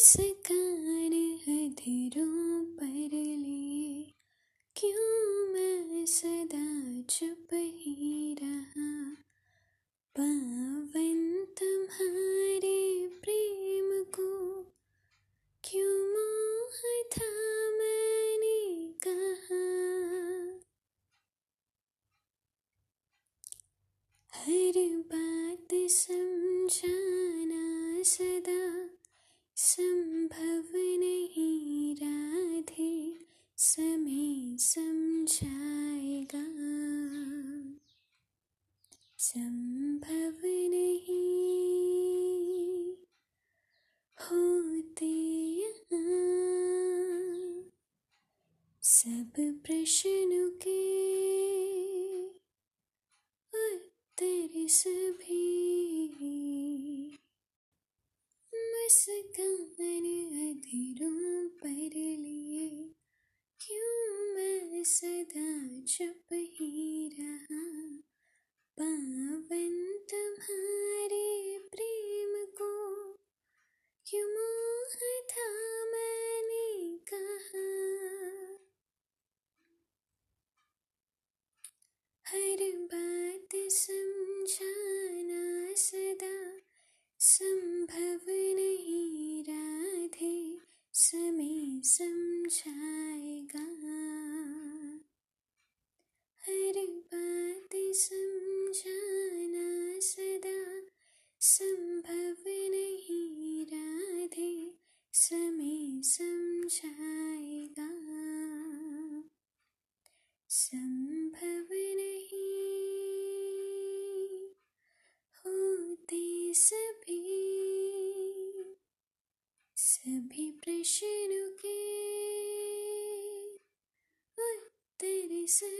मुस्कान अधरों पर लिए। क्यों मैं सदा चुप ही रहा? पावन तुम्हारे प्रेम को क्यों मोह था मैंने कहा? हर बात समझाना सदा संभव नहीं राधे समय समझाएगा। संभव नहीं होते सब प्रश्नों के सदा चुप ही रहा। पावन तुम्हारे प्रेम को क्यों मोह था मैंने कहा। हर बात समझाना सदा संभव नहीं। राधे, समय समझाएगा संभव नहीं राधे समय समझाएगा। संभव नहीं होते सभी सभी प्रश्नों के उत्तर सभी